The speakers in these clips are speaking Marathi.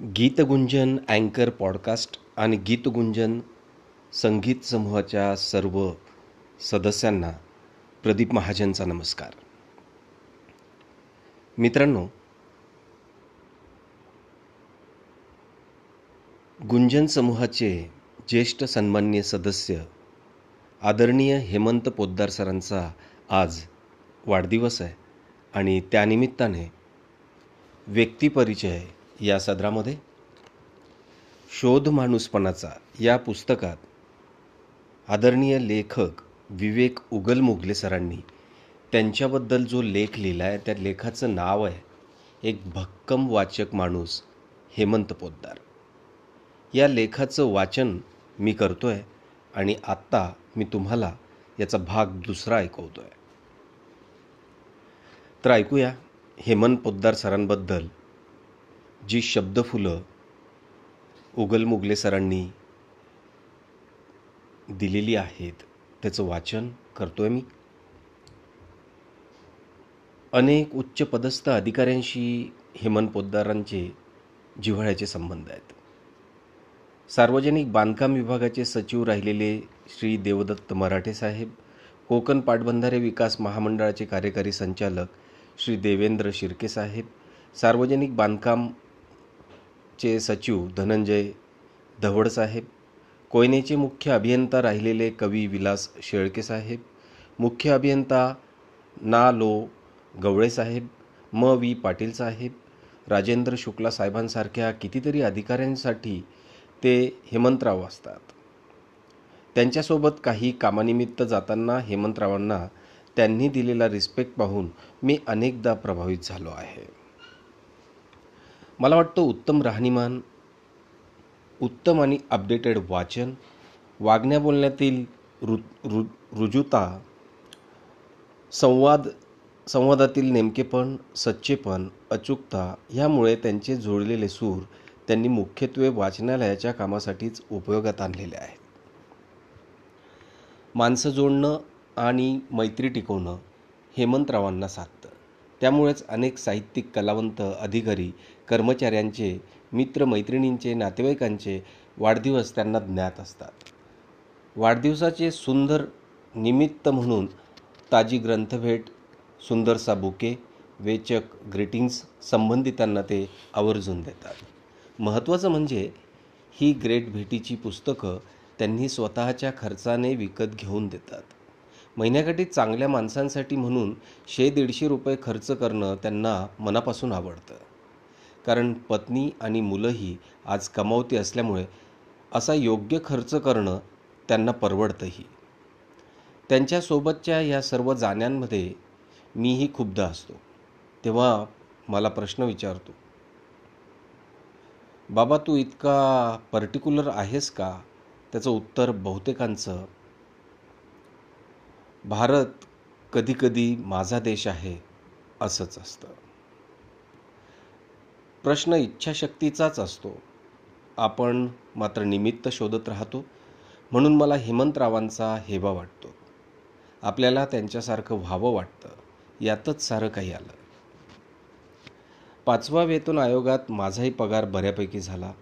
गीतगुंजन अँकर पॉडकास्ट आणि गीतगुंजन संगीत समूहाच्या सर्व सदस्यांना प्रदीप महाजनचा नमस्कार. मित्रांनो गुंजन समूहाचे ज्येष्ठ सन्मान्य सदस्य आदरणीय हेमंत पोद्दार सरांचा आज वाढदिवस आहे आणि त्यानिमित्ताने व्यक्तिपरिचय या सदरामध्ये शोध माणूसपणाचा या पुस्तकात आदरणीय लेखक विवेक उगलमुगले सरांनी त्यांच्याबद्दल जो लेख लिहिला आहे त्या लेखाचं नाव आहे एक भक्कम वाचक माणूस हेमंत पोद्दार या लेखाचं वाचन मी करतो आहे आणि आत्ता मी तुम्हाला याचा भाग दुसरा ऐकवतो आहे तर ऐकूया हेमंत पोद्दार सरांबद्दल जी शब्दफुलं उगल मुगले सरांनी दिलेली आहेत त्याचं वाचन करतोय मी. अनेक उच्च पदस्थ अधिकाऱ्यांशी हेमंत पोद्दारांचे जिव्हाळ्याचे संबंध आहेत. सार्वजनिक बांधकाम विभागाचे सचिव राहिलेले श्री देवदत्त मराठे साहेब कोकण पाटबंधारे विकास महामंडळाचे कार्यकारी संचालक श्री देवेंद्र शिर्के साहेब सार्वजनिक बांधकाम चे सचिव धनंजय धवडसाहेब कोयनेचे मुख्य अभियंता राहिलेले कवी विलास शेळके साहेब मुख्य अभियंता ना लो गवळेसाहेब म वी पाटील साहेब राजेंद्र शुक्ला साहेबांसारख्या कितीतरी अधिकाऱ्यांसाठी ते हेमंतराव असतात. त्यांच्यासोबत काही कामानिमित्त जाताना हेमंतरावांना त्यांनी दिलेला रिस्पेक्ट पाहून मी अनेकदा प्रभावित झालो आहे. मला वाटतं उत्तम राहणीमान उत्तम आणि अपडेटेड वाचन वागण्या बोलण्यातील रु रु रुजुता संवाद संवादातील नेमकेपण सच्चेपण अचूकता ह्यामुळे त्यांचे जोडलेले सूर त्यांनी मुख्यत्वे वाचनालयाच्या कामासाठीच उपयोगात आणलेले आहेत. माणसं जोडणं आणि मैत्री टिकवणं हेमंतरावांना साधतं. त्यामुळेच अनेक साहित्यिक कलावंत अधिकारी कर्मचाऱ्यांचे मित्रमैत्रिणींचे नातेवाईकांचे वाढदिवस त्यांना ज्ञात असतात. वाढदिवसाचे सुंदर निमित्त म्हणून ताजी ग्रंथभेट सुंदरसा बुके वेचक ग्रीटिंग्स संबंधितांना ते आवर्जून देतात. महत्त्वाचं म्हणजे ही ग्रेट भेटीची पुस्तकं त्यांनी स्वतःच्या खर्चाने विकत घेऊन देतात. महिन्याकाठी चांगल्या माणसांसाठी म्हणून शे दीडशे रुपये खर्च करणं त्यांना मनापासून आवडतं. कारण पत्नी आणि मुलंही आज कमावती असल्यामुळे असा योग्य खर्च करणं त्यांना परवडतंही. त्यांच्यासोबतच्या या सर्व जाण्यांमध्ये मीही खुब्ध असतो. तेव्हा मला प्रश्न विचारतो बाबा तू इतका पर्टिक्युलर आहेस का? त्याचं उत्तर बहुतेकांचं भारत कधीकधी माझा देश आहे असंच असतं. प्रश्न इच्छाशक्तीचाच असतो. आपण मात्र निमित्त शोधत राहतो म्हणून मला हेमंतरावांचा हेवा वाटतो. आपल्याला त्यांच्यासारखं व्हावं वाटतं यातच सारं काही आलं. पाचवा वेतन आयोगात माझाही पगार बऱ्यापैकी झाला.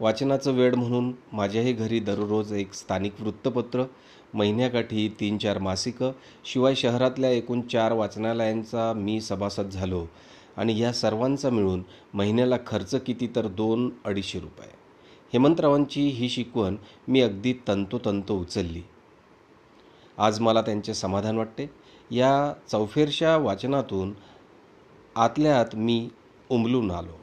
वाचनाचं वेळ म्हणून माझ्याही घरी दररोज एक स्थानिक वृत्तपत्र महिन्याकाठी तीन चार मासिकं. शिवाय शहरातल्या एकूण चार वाचनालयांचा मी सभासद झालो आणि या सर्वांचा मिळून महिन्याला खर्च किती तर दोन अडीचशे रुपये. हेमंतरावांची ही शिकवण मी अगदी तंतोतंत उचलली. आज मला त्यांचे समाधान वाटते. या चौफेरशा वाचनातून आतल्या आत मी उमलून आलो.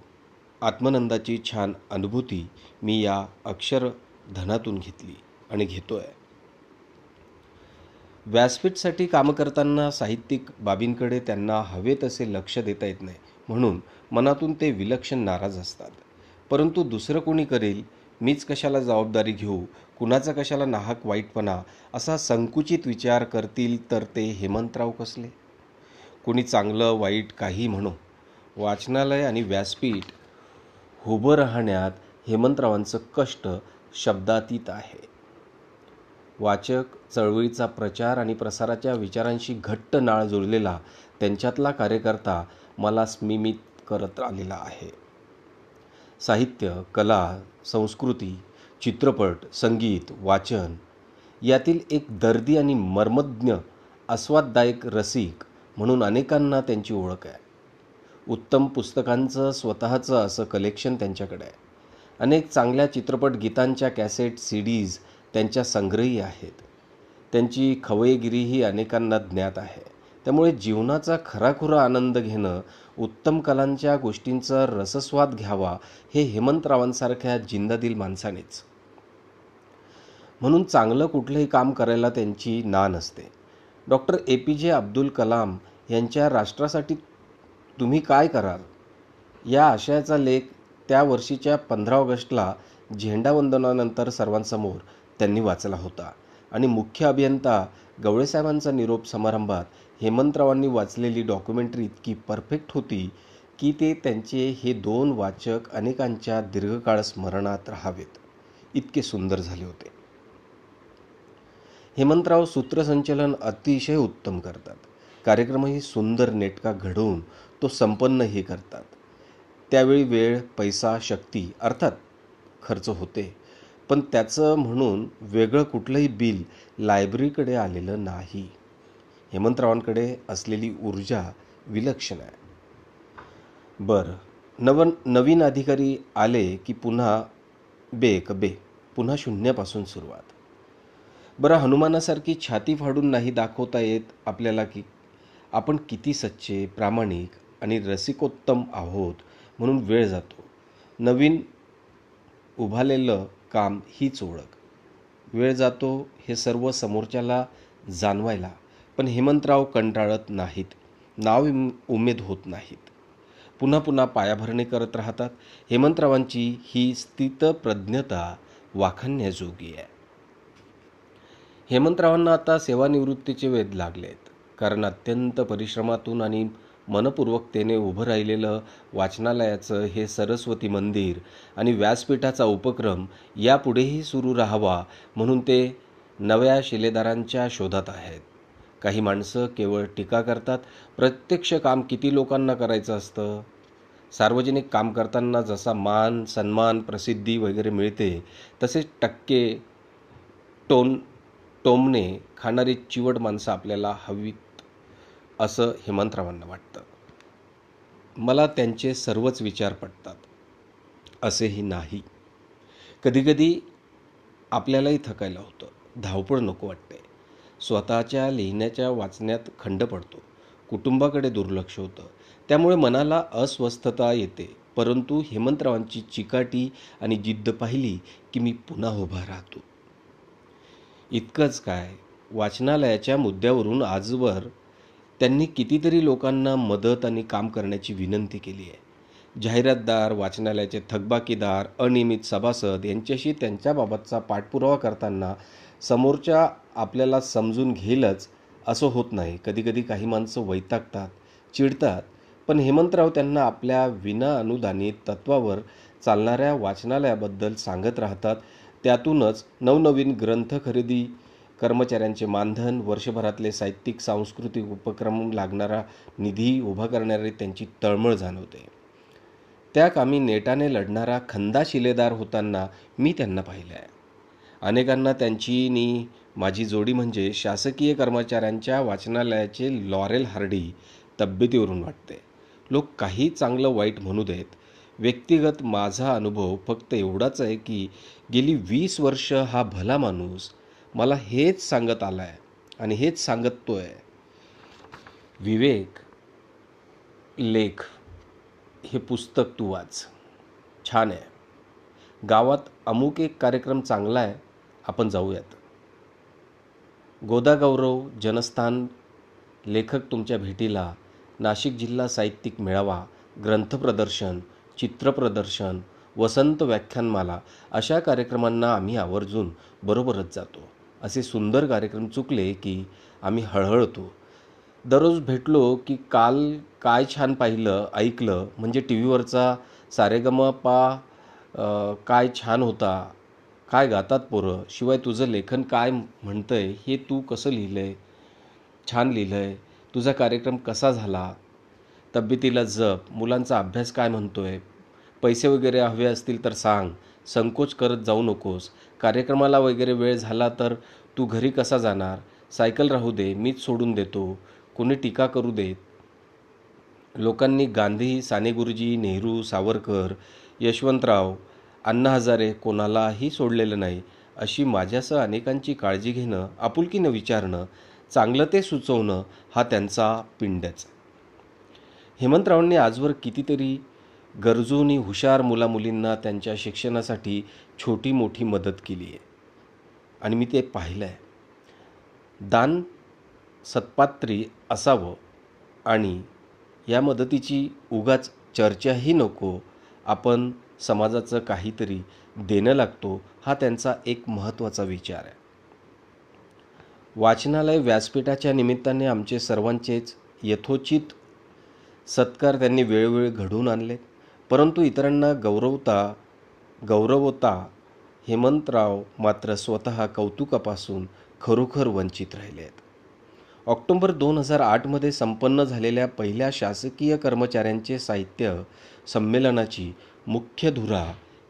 आत्मनंदाची छान अनुभूती मी या अक्षरधनातून घेतली आणि घेतो आहे व्यासपीठसाठी कामं करताना साहित्यिक बाबींकडे त्यांना हवे तसे लक्ष देता येत नाही. म्हणून मनातून ते विलक्षण नाराज असतात. परंतु दुसरं कोणी करेल? मीच कशाला जबाबदारी घेऊ? कुणाचा कशाला नाहक वाईटपणा? असा संकुचित विचार करतील तर ते हेमंतराव कसले? कुणी चांगलं वाईट काही म्हणो. वाचनालय आणि व्यासपीठ उभं राहण्यात हेमंतरावांचं कष्ट शब्दातीत आहे. वाचक चळवळीचा प्रचार आणि प्रसाराच्या विचारांशी घट्ट नाळ जुळलेला त्यांच्यातला कार्यकर्ता मला स्मिमित करत आलेला आहे. साहित्य कला संस्कृती चित्रपट संगीत वाचन यातील एक दर्दी आणि मर्मज्ञ आस्वाददायक रसिक म्हणून अनेकांना त्यांची ओळख आहे. उत्तम पुस्तकांचं स्वतःचं असं कलेक्शन त्यांच्याकडे आहे. अनेक चांगल्या चित्रपट गीतांच्या कॅसेट सी डीज त्यांच्या संग्रही आहेत. त्यांची खवयगिरीही अनेकांना ज्ञात आहे. त्यामुळे जीवनाचा खराखुरा आनंद घेणं उत्तम कलांच्या गोष्टींचा रसस्वाद घ्यावा हे हेमंतरावांसारख्या जिंदादिल माणसानेच. म्हणून चांगलं कुठलंही काम करायला त्यांची ना नसते. Doctor A. P. J. Abdul Kalam यांच्या राष्ट्रासाठी तुम्ही काय कराल? या आशयाचा लेख त्या वर्षीच्या पंधरा ऑगस्टला झेंडावंदनानंतर सर्वांसमोर त्यांनी वाचला होता. आणि मुख्य अभियंता गवळेसाहेबांचा निरोप समारंभात हेमंतरावांनी वाचलेली डॉक्युमेंटरी इतकी परफेक्ट होती की ते त्यांचे हे दोन वाचक अनेकांच्या दीर्घकाळ स्मरणात राहावेत. इतके सुंदर झाले होते. हेमंतराव सूत्रसंचलन अतिशय उत्तम करतात. कार्यक्रमही सुंदर नेटका घडवून तो संपन्नही करतात. त्यावेळी वेळ पैसा शक्ती अर्थात खर्च होते. पण त्याचं म्हणून वेगळं कुठलंही बिल लायब्ररीकडे आलेलं नाही. हेमंतरावांकडे असलेली ऊर्जा विलक्षण आहे. बरं नव नवीन अधिकारी आले की पुन्हा बे कबे पुन्हा शून्यापासून सुरुवात. बरं हनुमानासारखी छाती फाडून नाही दाखवता येत आपल्याला की आपण किती सच्चे प्रामाणिक आणि रसिकोत्तम आहोत म्हणून वेळ जातो. नवीन उभालेलं काम हीच ओळख. वेळ जातो हे सर्व समोरच्याला जाणवायला पण हेमंतराव कंटाळत नाहीत. नाव उमेद होत नाहीत. पुन्हा पुन्हा पायाभरणी करत राहतात. हेमंतरावांची ही स्थितप्रज्ञता वाखण्याजोगी आहे. हेमंतरावांना आता सेवानिवृत्तीचे वेध लागले आहेत कारण अत्यंत परिश्रमातून आणि मनपूर्वकतेने उभं राहिलेलं वाचनालयाचं हे सरस्वती मंदिर आणि व्यासपीठाचा उपक्रम यापुढेही सुरू राहावा म्हणून ते नव्या शिलेदारांच्या शोधात आहेत. काही माणसं केवळ टीका करतात प्रत्यक्ष काम किती लोकांना करायचं असतं? सार्वजनिक काम करताना जसा मान सन्मान प्रसिद्धी वगैरे मिळते तसेच टक्के टोन टोमणे खाणारी चिवट माणसं आपल्याला हवी असं हेमंतरावांना वाटतं. मला त्यांचे सर्वच विचार पडतात असेही नाही. कधीकधी आपल्यालाही थकायला होतं. धावपळ नको वाटते. स्वतःच्या लिहिण्याच्या वाचण्यात खंड पडतो. कुटुंबाकडे दुर्लक्ष होतं. त्यामुळे मनाला अस्वस्थता येते. परंतु हेमंतरावांची चिकाटी आणि जिद्द पाहिली की मी पुन्हा उभा राहतो. इतकंच काय. वाचनालयाच्या मुद्द्यावरून आजवर त्यांनी कितीतरी लोकांना मदत आणि काम करण्याची विनंती केली आहे. जाहिरातदार वाचनालयाचे थकबाकीदार अनियमित सभासद यांच्याशी त्यांच्याबाबतचा पाठपुरावा करताना समोरच्या आपल्याला समजून घेईलच असं होत नाही. कधीकधी काही माणसं वैतागतात चिडतात पण हेमंतराव त्यांना आपल्या विना अनुदानित तत्वावर चालणाऱ्या वाचनालयाबद्दल सांगत राहतात. त्यातूनच नवनवीन ग्रंथ खरेदी कर्मचाऱ्यांचे मानधन वर्षभरातले साहित्यिक सांस्कृतिक उपक्रम लागणारा निधी उभा करणारी त्यांची तळमळ जाणवते. त्या कामी नेटाने लढणारा खंदा शिलेदार होताना मी त्यांना पाहिलं आहे अनेकांना त्यांची नी माझी जोडी म्हणजे शासकीय कर्मचाऱ्यांच्या वाचनालयाचे लॉरेल हार्डी तब्येतीवरून वाटते. लोक काही चांगलं वाईट म्हणू देत. व्यक्तिगत माझा अनुभव फक्त एवढाच आहे की गेली वीस वर्ष हा भला माणूस मला हेच सांगत आला आहे आणि हेच सांगतो आहे विवेक लेख हे पुस्तक तू वाच. छान आहे. गावात अमुक एक कार्यक्रम चांगला आहे आपण जाऊयात. गोदागौरव जनस्थान लेखक तुमच्या भेटीला नाशिक जिल्हा साहित्यिक मेळावा ग्रंथप्रदर्शन चित्रप्रदर्शन वसंत व्याख्यानमाला अशा कार्यक्रमांना आम्ही आवर्जून बरोबरच जातो. असे सुंदर कार्यक्रम चुकले की आम्ही हळहळतो. दररोज भेटलो की काल काय छान पाहिलं ऐकलं म्हणजे टी व्हीवरचा सारेगमपा काय छान होता काय गातात पोरं शिवाय तुझं लेखन काय म्हणतं आहे हे तू कसं लिहिलं आहे छान लिहिलं आहे तुझा कार्यक्रम कसा झाला तब्येतीला जप मुलांचा अभ्यास काय म्हणतो आहे पैसे वगैरे हवे असतील तर सांग संकोच करत जाऊ नकोस. कार्यक्रमाला वगैरे वेळ झाला तर तू घरी कसा जाणार? सायकल राहू दे मीच सोडून देतो. कोणी टीका करू देत? लोकांनी गांधी साने गुरुजी नेहरू सावरकर यशवंतराव अण्णा हजारे कोणालाही सोडलेलं नाही. अशी माझ्यासह अनेकांची काळजी घेणं आपुलकीनं विचारणं चांगलं ते सुचवणं हा त्यांचा पिंडच. हेमंतरावांनी आजवर कितीतरी गरजूनी हुशार मुलामुलींना त्यांच्या शिक्षणासाठी छोटी मोठी मदत केली आहे. आणि मी ते पाहिलं आहे. दान सत्पात्री असावं आणि या मदतीची उगाच चर्चाही नको आपण समाजाचं काहीतरी देणं लागतो हा त्यांचा एक महत्त्वाचा विचार आहे. वाचनालय व्यासपीठाच्या निमित्ताने आमचे सर्वांचेच यथोचित सत्कार त्यांनी वेळोवेळी घडवून आणले परंतु इतरांना गौरवता गौरवता हेमंतराव मात्र स्वतः कौतुकापासून खरोखर वंचित राहिले आहेत. ऑक्टोंबर दोन हजार आठमध्ये संपन्न झालेल्या पहिल्या शासकीय कर्मचाऱ्यांचे साहित्य संमेलनाची मुख्य धुरा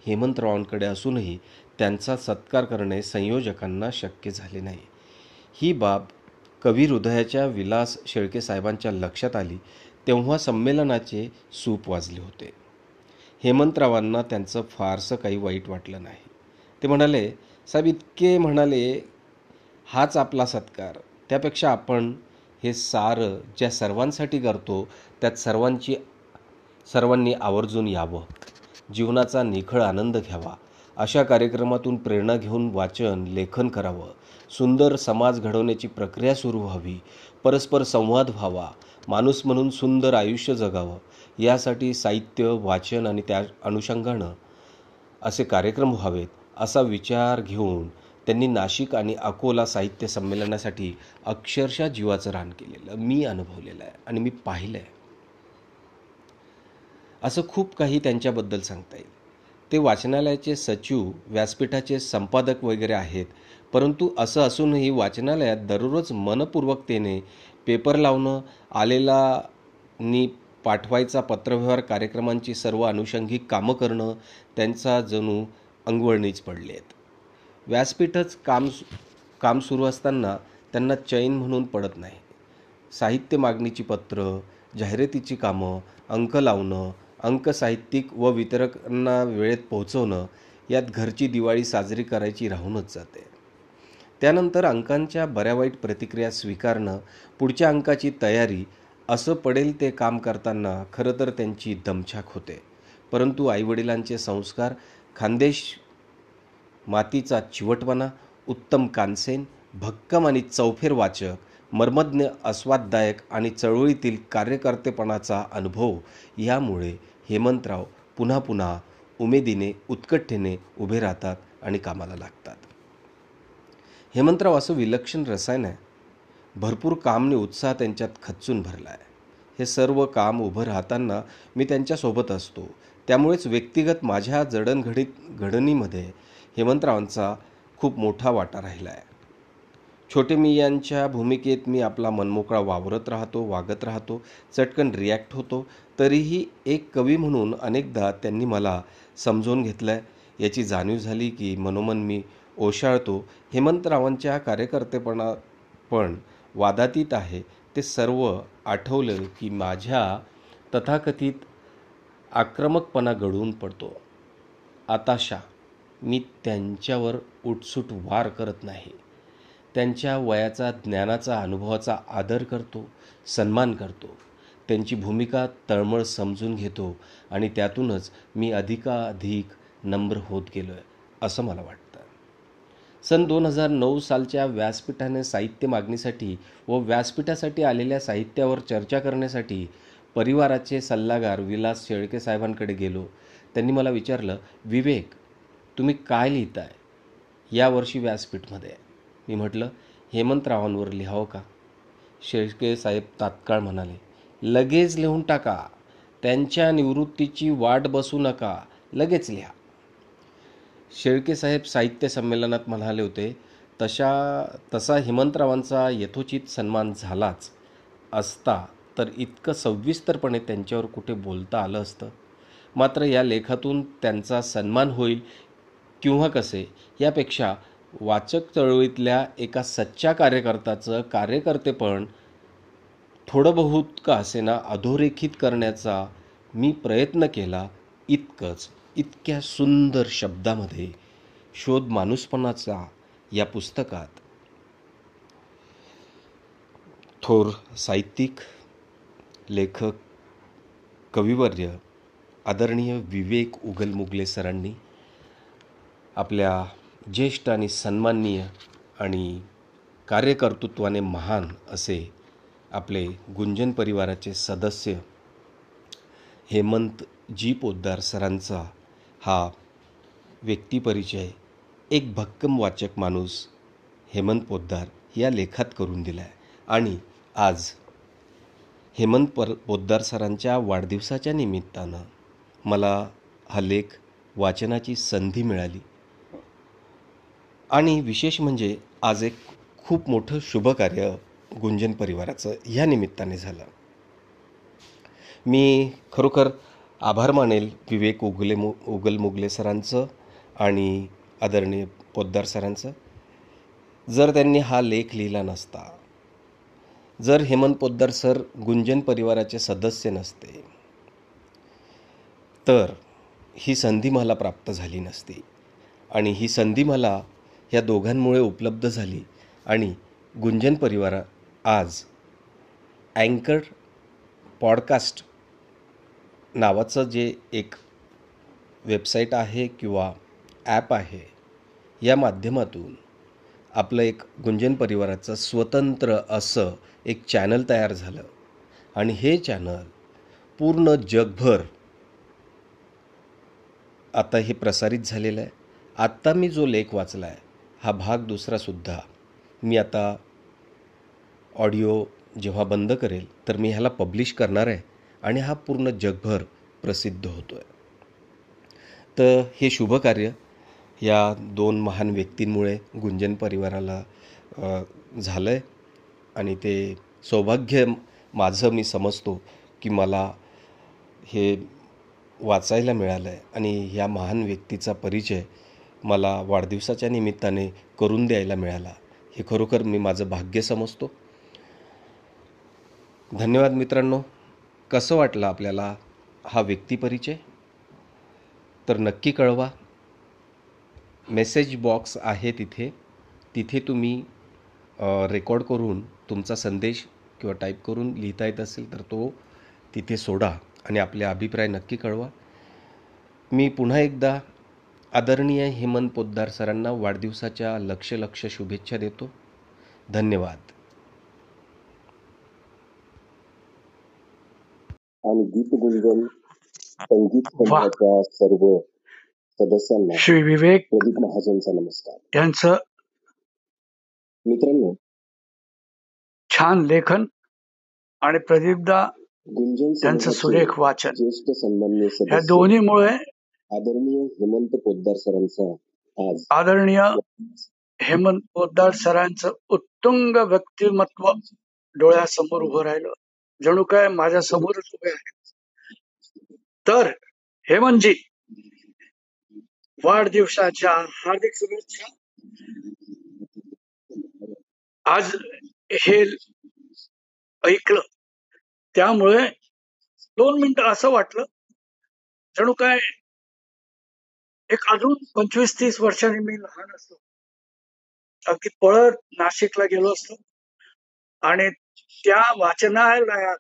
हेमंतरावांकडे असूनही त्यांचा सत्कार करणे संयोजकांना शक्य झाले नाही. ही बाब कवी हृदयाच्या विलास शेळके साहेबांच्या लक्षात आली तेव्हा संमेलनाचे सूप वाजले होते. हेमंतरावांना त्यांचं फारसं काही वाईट वाटलं नाही. ते म्हणाले साहेब इतके म्हणाले हाच आपला सत्कार. त्यापेक्षा आपण हे सारं ज्या सर्वांसाठी करतो त्यात सर्वांची सर्वांनी आवर्जून यावं. जीवनाचा निखळ आनंद घ्यावा. अशा कार्यक्रमातून प्रेरणा घेऊन वाचन लेखन करावं. सुंदर समाज घडवण्याची प्रक्रिया सुरू व्हावी. परस्पर संवाद व्हावा. माणूस म्हणून सुंदर आयुष्य जगावं. यासाठी साहित्य वाचन आणि त्या अनुषंगानं असे कार्यक्रम व्हावेत असा विचार घेऊन त्यांनी नाशिक आणि अकोला साहित्य संमेलनासाठी अक्षरशः जीवाचं रान केलेलं. मी अनुभवलेलं आहे आणि मी पाहिलं आहे असं खूप काही त्यांच्याबद्दल सांगता येईल. ते वाचनालयाचे सचिव व्यासपीठाचे संपादक वगैरे आहेत परंतु असं असूनही वाचनालयात दररोज मनपूर्वकतेने पेपर लावणं आलेला नी पाठवायचा पत्रव्यवहार कार्यक्रमांची सर्व अनुषंगिक कामं करणं त्यांचा जणू अंगवळणीच पडले आहेत. व्यासपीठच काम काम सुरू असताना त्यांना चैन म्हणून पडत नाही. साहित्य मागणीची पत्र जाहिरातीची कामं अंक लावणं अंक साहित्यिक व वितरकांना वेळेत पोहोचवणं यात घरची दिवाळी साजरी करायची राहूनच जाते. त्यानंतर अंकांच्या बऱ्या वाईट प्रतिक्रिया स्वीकारणं पुढच्या अंकाची तयारी असं पडेल ते काम करताना खरं तर त्यांची दमछाक होते. परंतु आईवडिलांचे संस्कार खानदेश मातीचा चिवटपणा उत्तम कानसेन भक्कम आणि चौफेर वाचक मर्मज्ञ आस्वाददायक आणि चळवळीतील कार्यकर्तेपणाचा अनुभव यामुळे हेमंतराव पुन्हा पुन्हा उमेदीने उत्कटतेने उभे राहतात आणि कामाला लागतात. हेमंतराव असं विलक्षण रसायन आहे. भरपूर कामने उत्साह त्यांच्यात खच्चून भरला आहे हे सर्व काम उभं राहताना मी त्यांच्यासोबत असतो. त्यामुळेच व्यक्तिगत माझ्या जडणघडीत घडणीमध्ये हेमंतरावांचा खूप मोठा वाटा राहिला आहे छोटे मी यांच्या भूमिकेत मी आपला मनमोकळा वावरत राहतो वागत राहतो चटकन रिॲक्ट होतो. तरीही एक कवी म्हणून अनेकदा त्यांनी मला समजून घेतलं आहे याची जाणीव झाली की मनोमन मी ओशाळतो. हेमंतरावांच्या कार्यकर्तेपणा पण वादातीत आहे ते सर्व आठवलं की माझ्या तथाकथित आक्रमकपणा घडवून पडतो. आताशा मी त्यांच्यावर उठसूट वार करत नाही. त्यांच्या वयाचा ज्ञानाचा अनुभवाचा आदर करतो सन्मान करतो. त्यांची भूमिका तळमळ समजून घेतो आणि त्यातूनच मी अधिकाधिक नम्र होत गेलो आहे असं मला वाटतं. सन दोन हजार नऊ सालच्या व्यासपीठाने साहित्य मागणीसाठी व व्यासपीठासाठी आलेल्या साहित्यावर चर्चा करण्यासाठी परिवाराचे सल्लागार विलास शेळके साहेबांकडे गेलो. त्यांनी मला विचारलं विवेक तुम्ही काय लिहिताय यावर्षी व्यासपीठमध्ये? मी म्हटलं हेमंतरावांवर लिहावं का? शेळके साहेब तात्काळ म्हणाले लगेच लिहून टाका. त्यांच्या निवृत्तीची वाट बसू नका. लगेच लिहा. शेळके साहेब साहित्य संमेलनात म्हणाले होते तशा तसा हेमंतरावांचा यथोचित सन्मान झालाच असता तर इतकं सविस्तरपणे त्यांच्यावर कुठे बोलता आलं असतं? मात्र या लेखातून त्यांचा सन्मान होईल किंवा कसे? यापेक्षा वाचक चळवळीतल्या एका सच्च्या कार्यकर्त्याचं कार्यकर्तेपण थोडं बहुत का असेना अधोरेखित करण्याचा मी प्रयत्न केला इतकंच. इतक्या सुंदर शब्दामध्ये शोध माणूसपणाचा या पुस्तकात थोर साहित्यिक लेखक कविवर्य आदरणीय विवेक उगलमुगले सरांनी आपल्या ज्येष्ठ आणि सन्माननीय आणि कार्यकर्तृत्वाने महान असे आपले गुंजन परिवाराचे सदस्य हेमंत जी पोद्दार सरांचा हा व्यक्तिपरिचय एक भक्कम वाचक माणूस हेमंत पोद्दार या लेखात करून दिला आहे आणि आज हेमंत पर पोद्दार सरांच्या वाढदिवसाच्या निमित्तानं मला हा लेख वाचनाची संधी मिळाली. आणि विशेष म्हणजे आज एक खूप मोठं शुभकार्य गुंजन परिवाराचं ह्या निमित्ताने झालं. मी खरोखर आभार मानेल विवेक उगले मु उगल मुगले सरांचं आणि आदरणीय पोद्दार सरांचं. जर त्यांनी हा लेख लिहिला नसता जर हेमंत पोद्दार सर गुंजन परिवाराचे सदस्य नसते तर ही संधी मला प्राप्त झाली नसती आणि ही संधी मला ह्या दोघांमुळे उपलब्ध झाली आणि गुंजन परिवार आज अँकर पॉडकास्ट नावाचं जे एक वेबसाईट आहे किंवा ॲप आहे या माध्यमातून आपलं एक गुंजन परिवाराचं स्वतंत्र असं एक चॅनल तयार झालं. आणि हे चॅनल पूर्ण जगभर आता हे प्रसारित झालेलं आहे. आत्ता मी जो लेख वाचला आहे हा भाग दुसरासुद्धा मी आता ऑडिओ जेव्हा बंद करेल तर मी ह्याला पब्लिश करणार आहे. आणि हा पूर्ण जगभर प्रसिद्ध होतो आहे तर हे शुभकार्य या दोन महान व्यक्तींमुळे गुंजन परिवाराला झालं आहे आणि ते सौभाग्य माझं मी समजतो की मला हे वाचायला मिळालं आहे आणि ह्या महान व्यक्तीचा परिचय मला वाढदिवसाच्या निमित्ताने करून द्यायला मिळाला. हे खरोखर मी माझं भाग्य समजतो. धन्यवाद मित्रांनो. कसं वाटलं आपल्याला हा व्यक्तिपरिचय तर नक्की कळवा. मेसेज बॉक्स आहे तिथे. तिथे तुम्ही रेकॉर्ड करून तुमचा संदेश किंवा टाईप करून लिहिता येत असेल तर तो तिथे सोडा आणि आपले अभिप्राय नक्की कळवा. मी पुन्हा एकदा आदरणीय हेमंत पोद्दार सरांना वाढदिवसाच्या लक्ष लक्ष शुभेच्छा देतो. धन्यवाद आणि गीतगुंजन संगीत संघाच्या सर्व सदस्यांना श्री विवेक प्रदीप महाजनचा नमस्कार. यांचं मित्रांनो छान लेखन आणि प्रदीपदा गुंजन त्यांचं सुरेख वाचन. ज्येष्ठ सन्माननीय या दोन्हीमुळे आदरणीय हेमंत पोद्दार सरांचा आज आदरणीय हेमंत पोद्दार सरांचं उत्तुंग व्यक्तिमत्व डोळ्यासमोर उभं राहिलं. जणू काय माझ्या समोरच उभे आहे तर हेमनजी म्हणजे वाढदिवसाच्या हार्दिक शुभेच्छा. आज हे ऐकलं त्यामुळे दोन मिनिटं असं वाटलं जणू काय एक अजून पंचवीस तीस वर्षांनी मी लहान असतो. अगदी पळत नाशिकला गेलो असतो. आणि त्या वाचनालयात